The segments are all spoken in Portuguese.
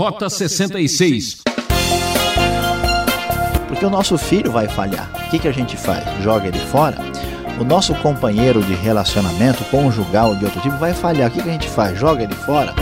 Rota 66. Porque o nosso filho vai falhar. O que, que a gente faz? Joga ele fora? O nosso companheiro de relacionamento conjugal de outro tipo vai falhar. O que, que a gente faz? Joga ele fora?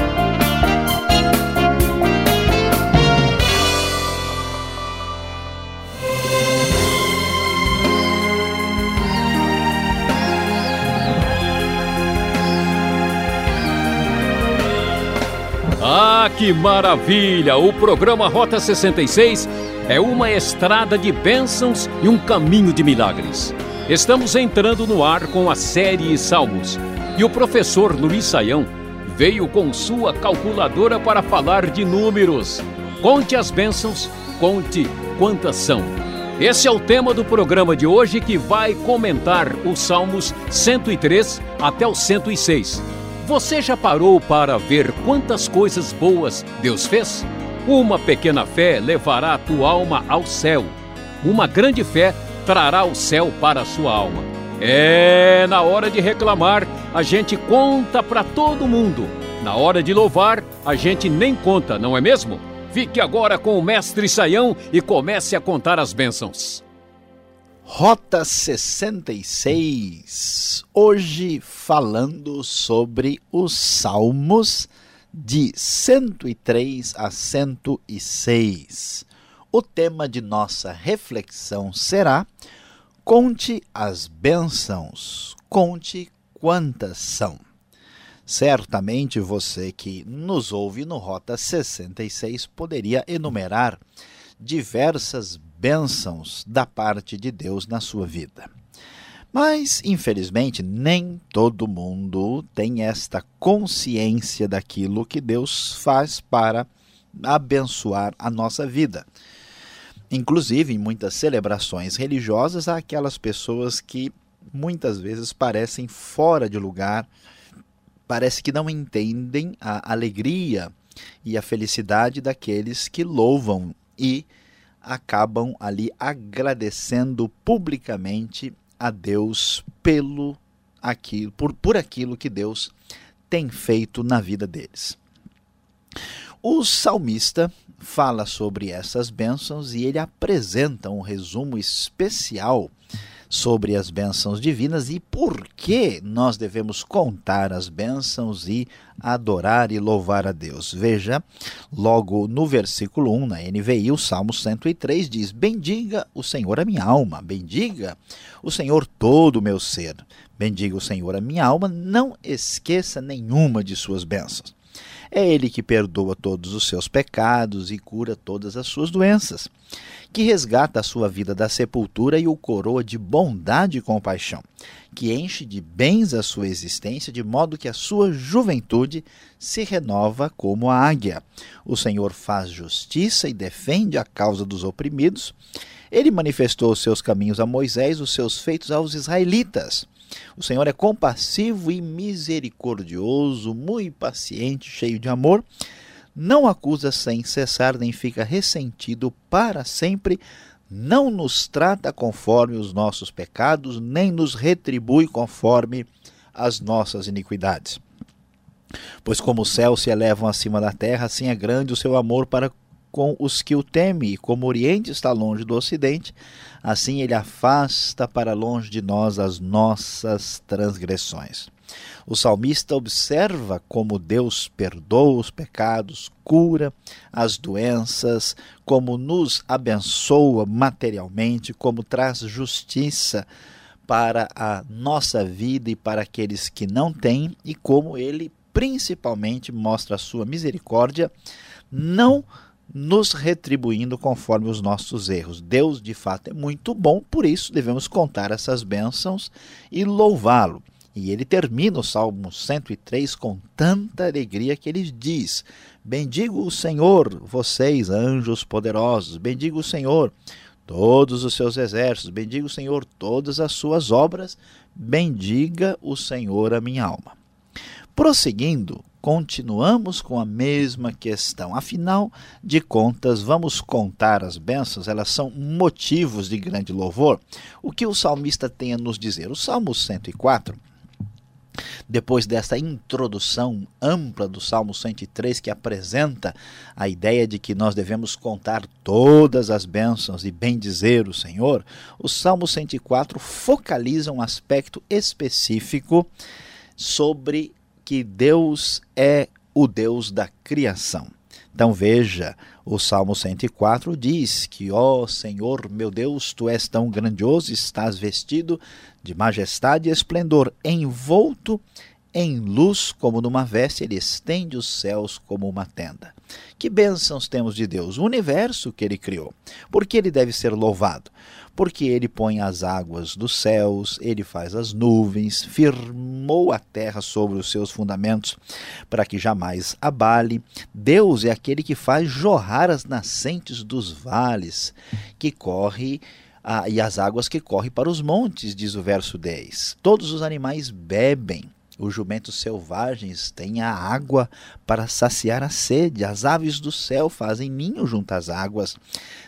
Que maravilha! O programa Rota 66 é uma estrada de bênçãos e um caminho de milagres. Estamos entrando no ar com a série Salmos e o professor Luiz Saião veio com sua calculadora para falar de números. Conte as bênçãos, conte quantas são. Esse é o tema do programa de hoje que vai comentar os Salmos 103 até o 106. Você já parou para ver quantas coisas boas Deus fez? Uma pequena fé levará a tua alma ao céu. Uma grande fé trará o céu para a sua alma. É, na hora de reclamar, a gente conta para todo mundo. Na hora de louvar, a gente nem conta, não é mesmo? Fique agora com o mestre Saião e comece a contar as bênçãos. Rota 66. Hoje falando sobre os Salmos de 103 a 106. O tema de nossa reflexão será: Conte as bênçãos, conte quantas são. Certamente você que nos ouve no Rota 66 poderia enumerar diversas bênçãos da parte de Deus na sua vida. Mas, infelizmente, nem todo mundo tem esta consciência daquilo que Deus faz para abençoar a nossa vida. Inclusive, em muitas celebrações religiosas, há aquelas pessoas que muitas vezes parecem fora de lugar, parece que não entendem a alegria e a felicidade daqueles que louvam e acabam ali agradecendo publicamente a Deus pelo aquilo, por, por aquilo que Deus tem feito na vida deles. O salmista fala sobre essas bênçãos e ele apresenta um resumo especial sobre as bênçãos divinas e por que nós devemos contar as bênçãos e adorar e louvar a Deus. Veja, logo no versículo 1, na NVI, o Salmo 103 diz: Bendiga o Senhor a minha alma, bendiga o Senhor todo o meu ser. Bendiga o Senhor a minha alma, não esqueça nenhuma de suas bênçãos. É Ele que perdoa todos os seus pecados e cura todas as suas doenças, que resgata a sua vida da sepultura e o coroa de bondade e compaixão, que enche de bens a sua existência, de modo que a sua juventude se renova como a águia. O Senhor faz justiça e defende a causa dos oprimidos. Ele manifestou os seus caminhos a Moisés, os seus feitos aos israelitas. O Senhor é compassivo e misericordioso, muito paciente, cheio de amor. Não acusa sem cessar, nem fica ressentido para sempre. Não nos trata conforme os nossos pecados, nem nos retribui conforme as nossas iniquidades. Pois como os céus se elevam acima da terra, assim é grande o seu amor para com os que o temem, e como o Oriente está longe do Ocidente, assim ele afasta para longe de nós as nossas transgressões. O salmista observa como Deus perdoa os pecados, cura as doenças, como nos abençoa materialmente, como traz justiça para a nossa vida e para aqueles que não têm, e como ele principalmente mostra a sua misericórdia, não nos retribuindo conforme os nossos erros. Deus, de fato, é muito bom, por isso devemos contar essas bênçãos e louvá-lo. E ele termina o Salmo 103 com tanta alegria que ele diz: Bendigo o Senhor, vocês, anjos poderosos, bendigo o Senhor, todos os seus exércitos, bendiga o Senhor, todas as suas obras, bendiga o Senhor a minha alma. Prosseguindo, continuamos com a mesma questão. Afinal de contas, vamos contar as bênçãos, elas são motivos de grande louvor. O que o salmista tem a nos dizer? O Salmo 104 depois desta introdução ampla do Salmo 103, que apresenta a ideia de que nós devemos contar todas as bênçãos e bendizer o Senhor, o Salmo 104 focaliza um aspecto específico sobre que Deus é o Deus da criação. Então veja, o Salmo 104 diz que, ó Senhor meu Deus, tu és tão grandioso, estás vestido de majestade e esplendor, envolto em luz como numa veste, ele estende os céus como uma tenda. Que bênçãos temos de Deus, o universo que ele criou. Por que ele deve ser louvado? Porque ele põe as águas dos céus, ele faz as nuvens, firmou a terra sobre os seus fundamentos para que jamais abale. Deus é aquele que faz jorrar as nascentes dos vales, que corre ah, e as águas que correm para os montes, diz o verso 10. Todos os animais bebem. Os jumentos selvagens têm a água para saciar a sede. As aves do céu fazem ninho junto às águas.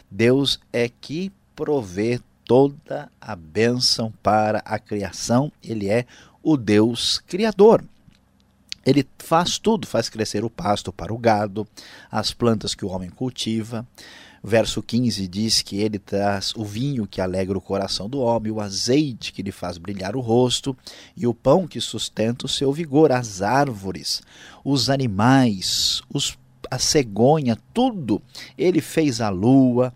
Deus é que provê toda a bênção para a criação. Ele é o Deus criador. Ele faz tudo, faz crescer o pasto para o gado, as plantas que o homem cultiva. Verso 15 diz que ele traz o vinho que alegra o coração do homem, o azeite que lhe faz brilhar o rosto, e o pão que sustenta o seu vigor, as árvores, os animais, os, a cegonha, tudo. Ele fez a lua,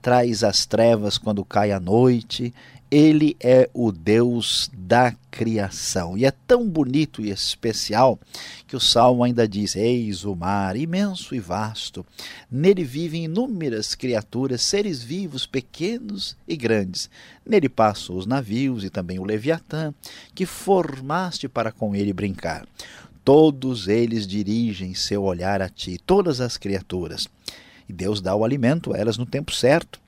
traz as trevas quando cai a noite, ele é o Deus da criação. E é tão bonito e especial que o salmo ainda diz: Eis o mar, imenso e vasto. Nele vivem inúmeras criaturas, seres vivos, pequenos e grandes. Nele passam os navios e também o Leviatã, que formaste para com ele brincar. Todos eles dirigem seu olhar a ti, todas as criaturas. E Deus dá o alimento a elas no tempo certo.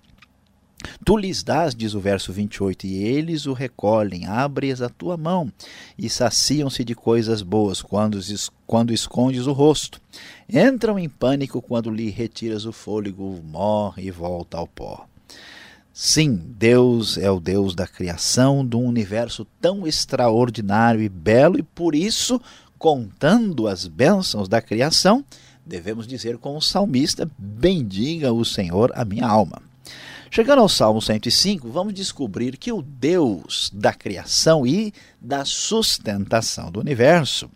Tu lhes dás, diz o verso 28, e eles o recolhem, abres a tua mão e saciam-se de coisas boas quando, quando escondes o rosto. Entram em pânico quando lhe retiras o fôlego, morre e volta ao pó. Sim, Deus é o Deus da criação, de um universo tão extraordinário e belo, e por isso, contando as bênçãos da criação, devemos dizer com o salmista: Bendiga o Senhor a minha alma. Chegando ao Salmo 105, vamos descobrir que o Deus da criação e da sustentação do universo,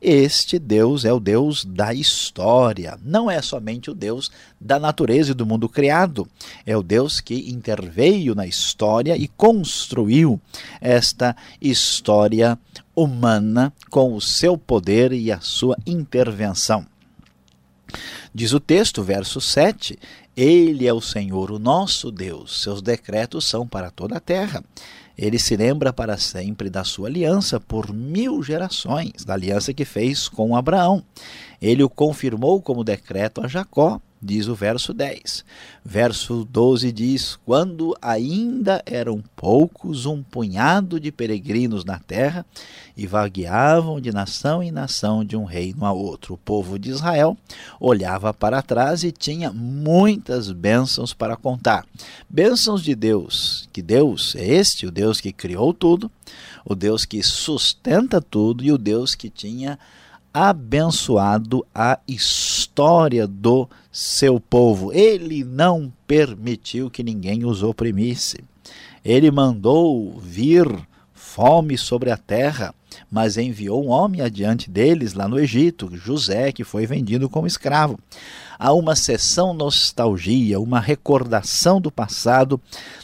este Deus é o Deus da história, não é somente o Deus da natureza e do mundo criado, é o Deus que interveio na história e construiu esta história humana com o seu poder e a sua intervenção. Diz o texto, verso 7, ele é o Senhor, o nosso Deus. Seus decretos são para toda a terra. Ele se lembra para sempre da sua aliança por mil gerações, da aliança que fez com Abraão. Ele o confirmou como decreto a Jacó diz o verso 10. Verso 12 diz: Quando ainda eram poucos, um punhado de peregrinos na terra e vagueavam de nação em nação, de um reino a outro. O povo de Israel olhava para trás e tinha muitas bênçãos para contar. Bênçãos de Deus, que Deus é este, o Deus que criou tudo, o Deus que sustenta tudo e o Deus que tinha abençoado a história do seu povo. Ele não permitiu que ninguém os oprimisse. Ele mandou vir fome sobre a terra, mas enviou um homem adiante deles lá no Egito, José, que foi vendido como escravo. Há uma sessão nostalgia, uma recordação do passado,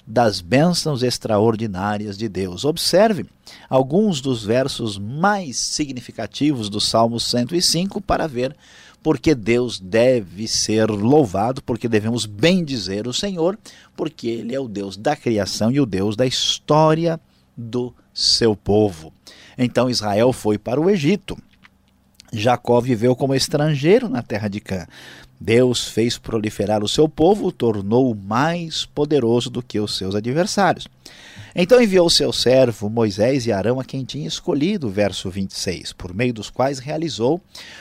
das bênçãos extraordinárias de Deus. Observe alguns dos versos mais significativos do Salmo 105 para ver porque Deus deve ser louvado, porque devemos bendizer o Senhor, porque Ele é o Deus da criação e o Deus da história do seu povo. Então Israel foi para o Egito. Jacó viveu como estrangeiro na terra de Cã. Deus fez proliferar o seu povo, o tornou mais poderoso do que os seus adversários. Então enviou seu servo Moisés e Arão a quem tinha escolhido, verso 26, por meio dos quais realizou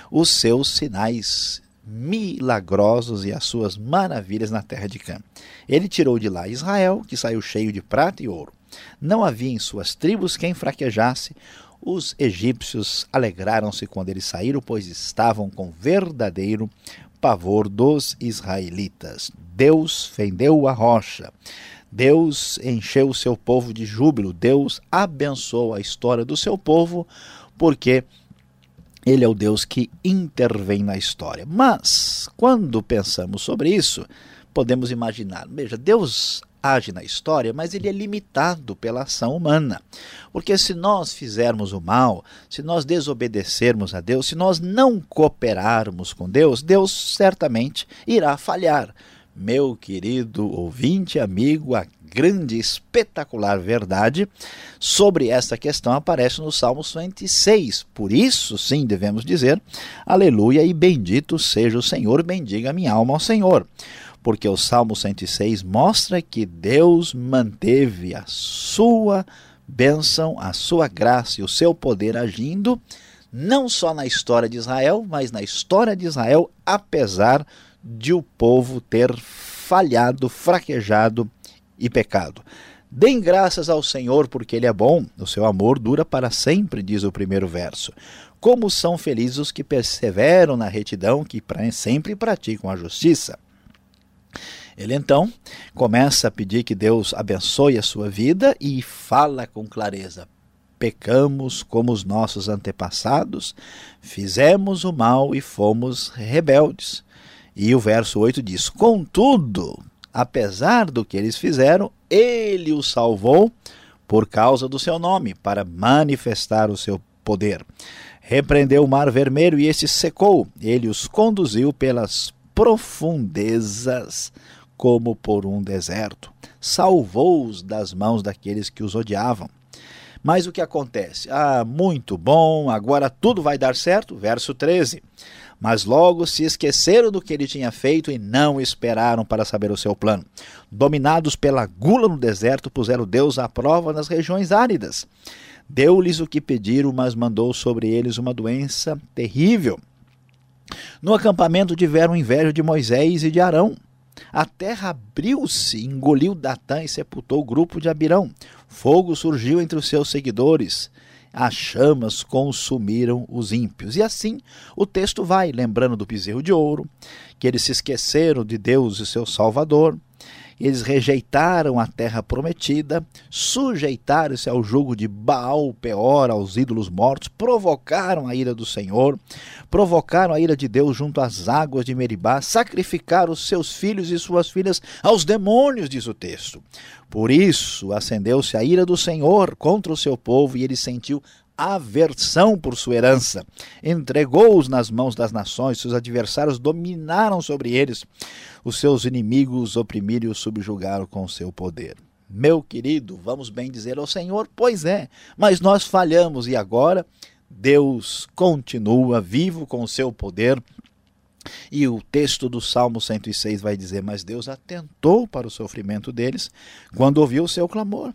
os seus sinais milagrosos e as suas maravilhas na terra de Cã. Ele tirou de lá Israel, que saiu cheio de prata e ouro. Não havia em suas tribos quem fraquejasse, Os egípcios alegraram-se quando eles saíram, pois estavam com verdadeiro pavor dos israelitas. Deus fendeu a rocha. Deus encheu o seu povo de júbilo. Deus abençoou a história do seu povo, porque ele é o Deus que intervém na história. Mas, quando pensamos sobre isso, podemos imaginar: veja, Deus age na história, mas ele é limitado pela ação humana. Porque se nós fizermos o mal, se nós desobedecermos a Deus, se nós não cooperarmos com Deus, Deus certamente irá falhar. Meu querido ouvinte, amigo, a grande, espetacular verdade sobre esta questão aparece no Salmo 106. Por isso, sim, devemos dizer: Aleluia e bendito seja o Senhor, bendiga minha alma ao Senhor porque o Salmo 106 mostra que Deus manteve a sua bênção, a sua graça e o seu poder agindo, não só na história de Israel, mas na história de Israel, apesar de o povo ter falhado, fraquejado e pecado. Deem graças ao Senhor, porque Ele é bom, o seu amor dura para sempre, diz o primeiro verso. Como são felizes os que perseveram na retidão, que sempre praticam a justiça. Ele então começa a pedir que Deus abençoe a sua vida e fala com clareza: pecamos como os nossos antepassados, fizemos o mal e fomos rebeldes. E o verso 8 diz: Contudo, apesar do que eles fizeram, ele os salvou por causa do seu nome, para manifestar o seu poder. Repreendeu o mar vermelho e este secou. Ele os conduziu pelas profundezas como por um deserto. Salvou-os das mãos daqueles que os odiavam. Mas o que acontece? Ah, muito bom, agora tudo vai dar certo. Verso 13. Mas logo se esqueceram do que ele tinha feito e não esperaram para saber o seu plano. Dominados pela gula no deserto, puseram Deus à prova nas regiões áridas. Deu-lhes o que pediram, mas mandou sobre eles uma doença terrível. No acampamento tiveram inveja de Moisés e de Arão. A terra abriu-se, engoliu Datã e sepultou o grupo de Abirão. Fogo surgiu entre os seus seguidores. As chamas consumiram os ímpios. E assim o texto vai, lembrando do bezerro de ouro, que eles se esqueceram de Deus e seu Salvador, eles rejeitaram a terra prometida, sujeitaram-se ao jugo de Baal, Peor, aos ídolos mortos, provocaram a ira do Senhor, provocaram a ira de Deus junto às águas de Meribá, sacrificaram os seus filhos e suas filhas aos demônios, diz o texto. Por isso acendeu-se a ira do Senhor contra o seu povo e ele sentiu aversão por sua herança. Entregou-os nas mãos das nações, seus adversários dominaram sobre eles, os seus inimigos oprimiram e os subjugaram com seu poder. Meu querido, vamos bem dizer ao Senhor, pois é, mas nós falhamos e agora Deus continua vivo com o seu poder e o texto do Salmo 106 vai dizer: Mas Deus atentou para o sofrimento deles quando ouviu o seu clamor.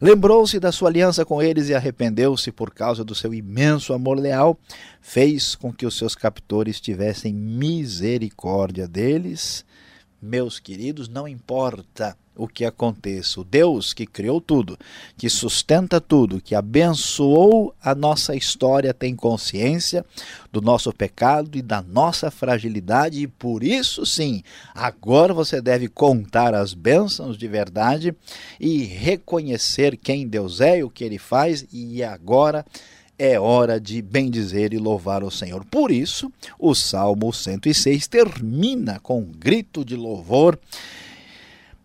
Lembrou-se da sua aliança com eles e arrependeu-se por causa do seu imenso amor leal. Fez com que os seus captores tivessem misericórdia deles. Meus queridos, não importa o que aconteça. O Deus que criou tudo, que sustenta tudo, que abençoou a nossa história, tem consciência do nosso pecado e da nossa fragilidade, e por isso sim, agora você deve contar as bênçãos de verdade e reconhecer quem Deus é e o que ele faz, e agora é hora de bendizer e louvar o Senhor. Por isso, o Salmo 106 termina com um grito de louvor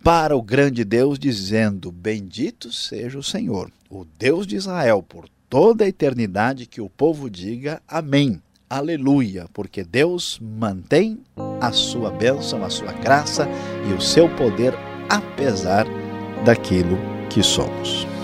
para o grande Deus, dizendo: Bendito seja o Senhor, o Deus de Israel, por toda a eternidade, que o povo diga Amém. Aleluia, porque Deus mantém a sua bênção, a sua graça e o seu poder, apesar daquilo que somos.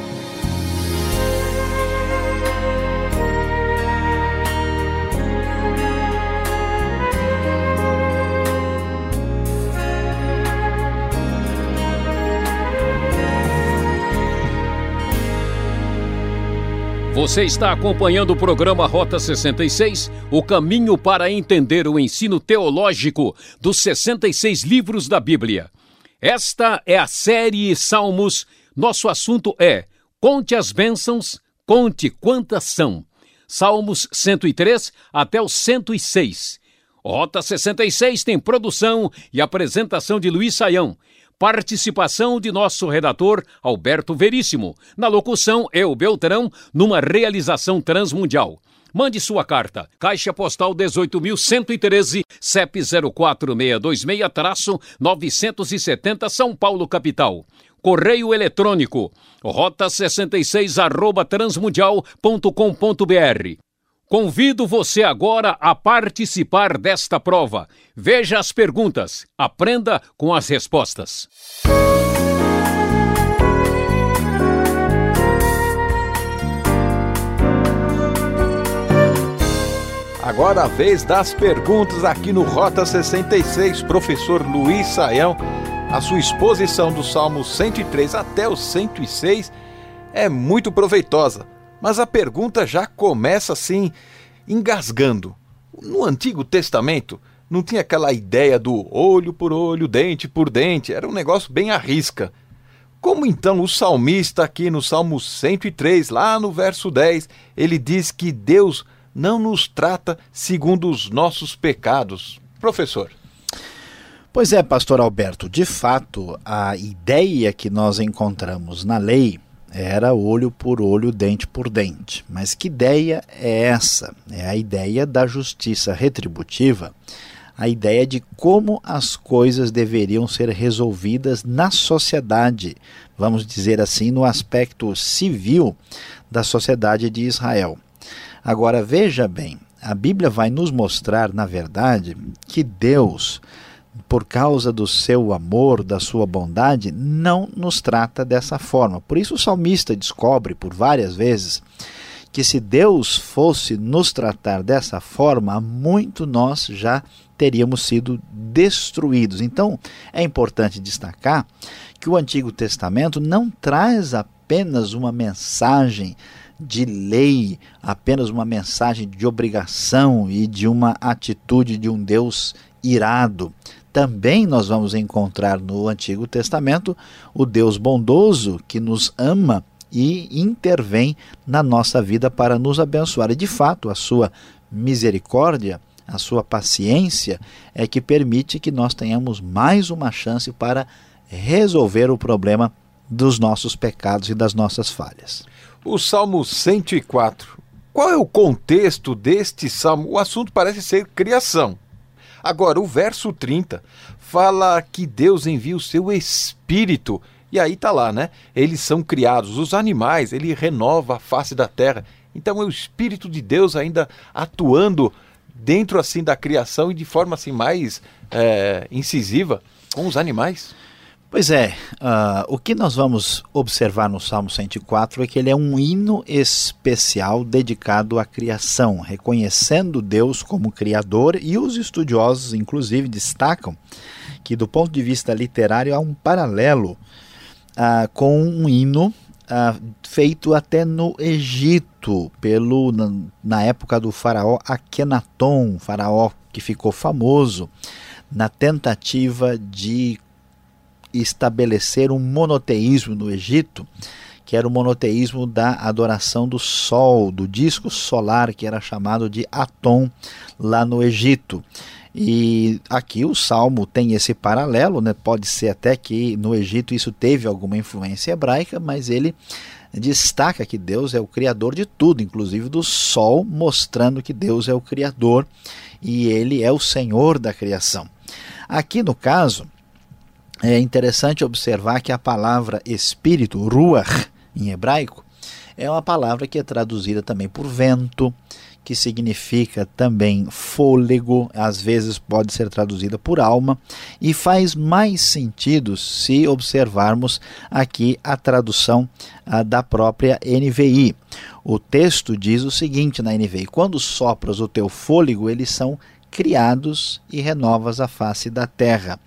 Você está acompanhando o programa Rota 66, o caminho para entender o ensino teológico dos 66 livros da Bíblia. Esta é a série Salmos. Nosso assunto é Conte as bênçãos, Conte quantas são. Salmos 103 até o 106. Rota 66 tem produção e apresentação de Luiz Saião. Participação de nosso redator Alberto Veríssimo. Na locução, eu, Beltrão, numa realização transmundial. Mande sua carta. Caixa Postal 18.113, CEP 04626-970 São Paulo, capital. Correio eletrônico, rota 66 arroba transmundial.com.br. Convido você agora a participar desta prova. Veja as perguntas, aprenda com as respostas. Agora a vez das perguntas aqui no Rota 66, professor Luiz Saião. A sua exposição do Salmo 103 até o 106 é muito proveitosa mas a pergunta já começa assim, engasgando. No Antigo Testamento, não tinha aquela ideia do olho por olho, dente por dente, era um negócio bem à risca. Como então o salmista aqui no Salmo 103, lá no verso 10, ele diz que Deus não nos trata segundo os nossos pecados? Professor. Pois é, pastor Alberto, de fato, a ideia que nós encontramos na lei era olho por olho, dente por dente. Mas que ideia é essa? É a ideia da justiça retributiva, a ideia de como as coisas deveriam ser resolvidas na sociedade, vamos dizer assim, no aspecto civil da sociedade de Israel. Agora veja bem, a Bíblia vai nos mostrar, na verdade, que Deus por causa do seu amor, da sua bondade, não nos trata dessa forma. Por isso o salmista descobre por várias vezes que se Deus fosse nos tratar dessa forma, muito nós já teríamos sido destruídos. Então, é importante destacar que o Antigo Testamento não traz apenas uma mensagem de lei, apenas uma mensagem de obrigação e de uma atitude de um Deus irado também nós vamos encontrar no Antigo Testamento o Deus bondoso que nos ama e intervém na nossa vida para nos abençoar. E de fato, a sua misericórdia, a sua paciência é que permite que nós tenhamos mais uma chance para resolver o problema dos nossos pecados e das nossas falhas. O Salmo 104. Qual é o contexto deste salmo? O assunto parece ser criação. Agora, o verso 30 fala que Deus envia o seu espírito. E aí tá lá, né? Eles são criados, os animais, ele renova a face da terra. Então é o espírito de Deus ainda atuando dentro assim da criação e de forma assim mais é, incisiva com os animais. Pois é, uh, o que nós vamos observar no Salmo 104 é que ele é um hino especial dedicado à criação, reconhecendo Deus como Criador, e os estudiosos, inclusive, destacam que, do ponto de vista literário, há um paralelo uh, com um hino uh, feito até no Egito, pelo, na, na época do faraó Akenaton, faraó que ficou famoso na tentativa de estabelecer um monoteísmo no Egito, que era o monoteísmo da adoração do Sol, do disco solar, que era chamado de Atom lá no Egito. E aqui o Salmo tem esse paralelo, né? pode ser até que no Egito isso teve alguma influência hebraica, mas ele destaca que Deus é o criador de tudo, inclusive do sol, mostrando que Deus é o criador e ele é o senhor da criação. Aqui no caso, é interessante observar que a palavra espírito, ruach, em hebraico, é uma palavra que é traduzida também por vento, que significa também fôlego, às vezes pode ser traduzida por alma, e faz mais sentido se observarmos aqui a tradução a, da própria NVI. O texto diz o seguinte na NVI: Quando sopras o teu fôlego, eles são criados e renovas a face da terra.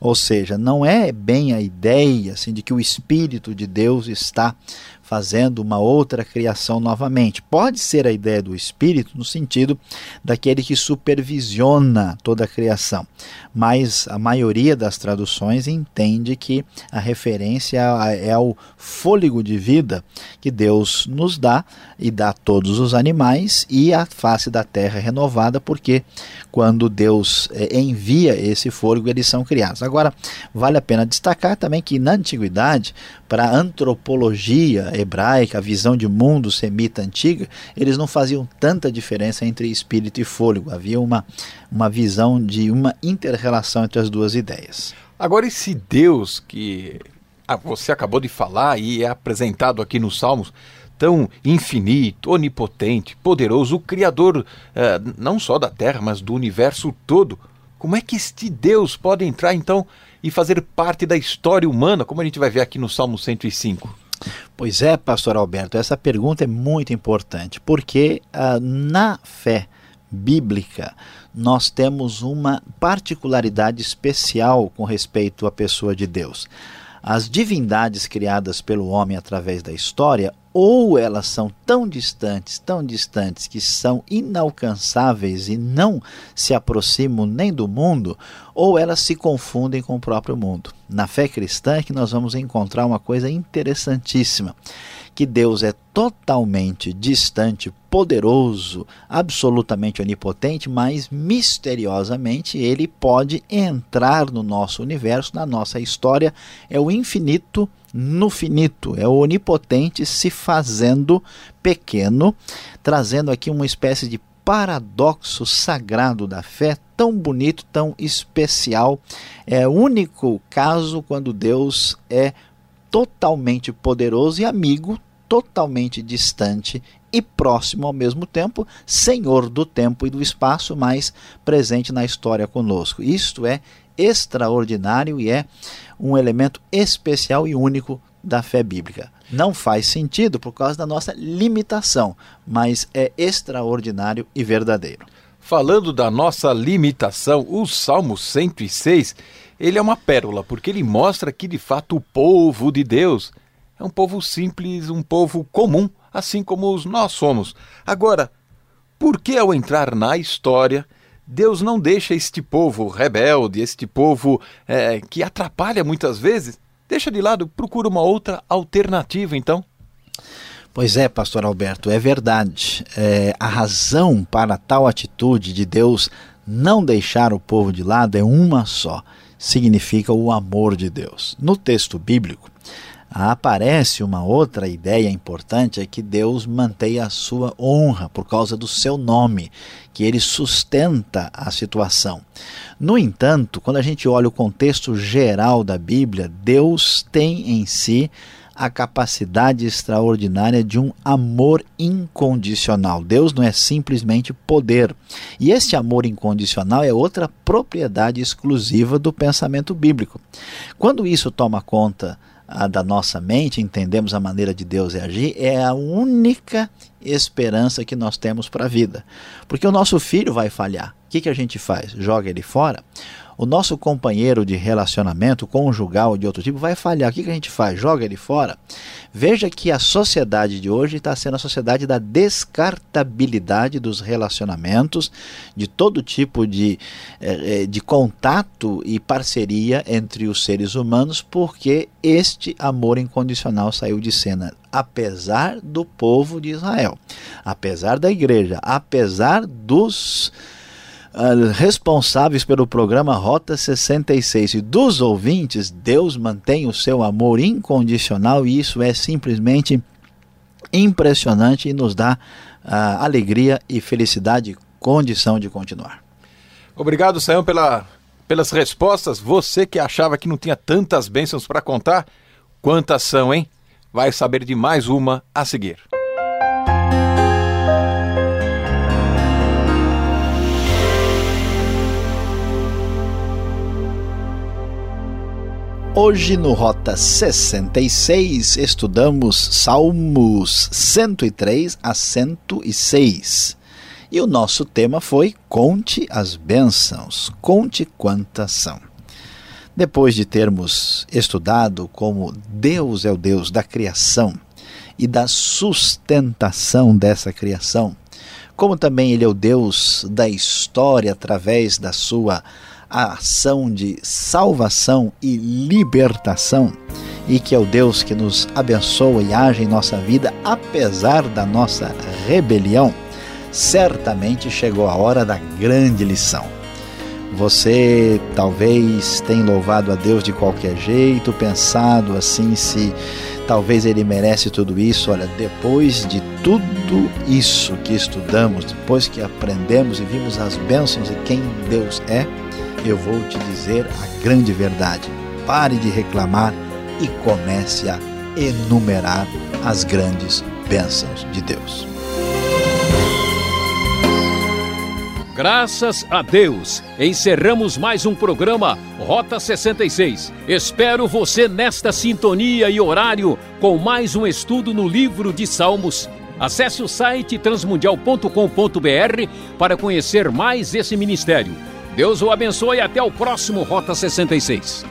Ou seja, não é bem a ideia assim de que o espírito de Deus está fazendo uma outra criação novamente. Pode ser a ideia do Espírito no sentido daquele que supervisiona toda a criação, mas a maioria das traduções entende que a referência é ao fôlego de vida que Deus nos dá e dá a todos os animais e a face da terra renovada, porque quando Deus eh, envia esse fôlego, eles são criados. Agora, vale a pena destacar também que na antiguidade, para a antropologia hebraica, a visão de mundo semita antiga, eles não faziam tanta diferença entre espírito e fôlego. Havia uma, uma visão de uma inter-relação entre as duas ideias. Agora, esse Deus que você acabou de falar e é apresentado aqui nos Salmos, tão infinito, onipotente, poderoso, o Criador eh, não só da Terra, mas do universo todo. Como é que este Deus pode entrar então e fazer parte da história humana, como a gente vai ver aqui no Salmo 105? Pois é, pastor Alberto, essa pergunta é muito importante, porque ah, na fé bíblica nós temos uma particularidade especial com respeito à pessoa de Deus. As divindades criadas pelo homem através da história, ou elas são tão distantes, tão distantes, que são inalcançáveis e não se aproximam nem do mundo, ou elas se confundem com o próprio mundo. Na fé cristã é que nós vamos encontrar uma coisa interessantíssima que Deus é totalmente distante, poderoso, absolutamente onipotente, mas misteriosamente ele pode entrar no nosso universo, na nossa história. É o infinito no finito, é o onipotente se fazendo pequeno, trazendo aqui uma espécie de paradoxo sagrado da fé, tão bonito, tão especial. É único caso quando Deus é totalmente poderoso e amigo, totalmente distante e próximo ao mesmo tempo, senhor do tempo e do espaço, mas presente na história conosco. Isto é extraordinário e é um elemento especial e único da fé bíblica. Não faz sentido por causa da nossa limitação, mas é extraordinário e verdadeiro. Falando da nossa limitação, o Salmo 106 ele é uma pérola, porque ele mostra que de fato o povo de Deus é um povo simples, um povo comum, assim como nós somos. Agora, por que ao entrar na história, Deus não deixa este povo rebelde, este povo é, que atrapalha muitas vezes, deixa de lado, procura uma outra alternativa então? Pois é, pastor Alberto, é verdade. É, a razão para tal atitude de Deus não deixar o povo de lado é uma só significa o amor de Deus. No texto bíblico, aparece uma outra ideia importante é que Deus mantém a sua honra por causa do seu nome, que ele sustenta a situação. No entanto, quando a gente olha o contexto geral da Bíblia, Deus tem em si a capacidade extraordinária de um amor incondicional. Deus não é simplesmente poder. E esse amor incondicional é outra propriedade exclusiva do pensamento bíblico. Quando isso toma conta ah, da nossa mente, entendemos a maneira de Deus agir, é a única esperança que nós temos para a vida. Porque o nosso filho vai falhar. O que, que a gente faz? Joga ele fora? O nosso companheiro de relacionamento conjugal de outro tipo vai falhar. O que, que a gente faz? Joga ele fora? Veja que a sociedade de hoje está sendo a sociedade da descartabilidade dos relacionamentos, de todo tipo de, eh, eh, de contato e parceria entre os seres humanos, porque este amor incondicional saiu de cena apesar do povo de Israel, apesar da igreja, apesar dos uh, responsáveis pelo programa Rota 66 e dos ouvintes, Deus mantém o seu amor incondicional e isso é simplesmente impressionante e nos dá uh, alegria e felicidade, condição de continuar. Obrigado, Sayão, pela, pelas respostas. Você que achava que não tinha tantas bênçãos para contar, quantas são, hein? Vai saber de mais uma a seguir. Hoje no Rota 66 estudamos Salmos 103 a 106. E o nosso tema foi Conte as bênçãos, conte quantas são. Depois de termos estudado como Deus é o Deus da criação e da sustentação dessa criação. Como também Ele é o Deus da história através da sua ação de salvação e libertação, e que é o Deus que nos abençoa e age em nossa vida apesar da nossa rebelião, certamente chegou a hora da grande lição. Você talvez tenha louvado a Deus de qualquer jeito, pensado assim se talvez ele merece tudo isso. Olha, depois de tudo isso que estudamos, depois que aprendemos e vimos as bênçãos e quem Deus é, eu vou te dizer a grande verdade. Pare de reclamar e comece a enumerar as grandes bênçãos de Deus. Graças a Deus, encerramos mais um programa Rota 66. Espero você nesta sintonia e horário com mais um estudo no livro de Salmos. Acesse o site transmundial.com.br para conhecer mais esse ministério. Deus o abençoe e até o próximo Rota 66.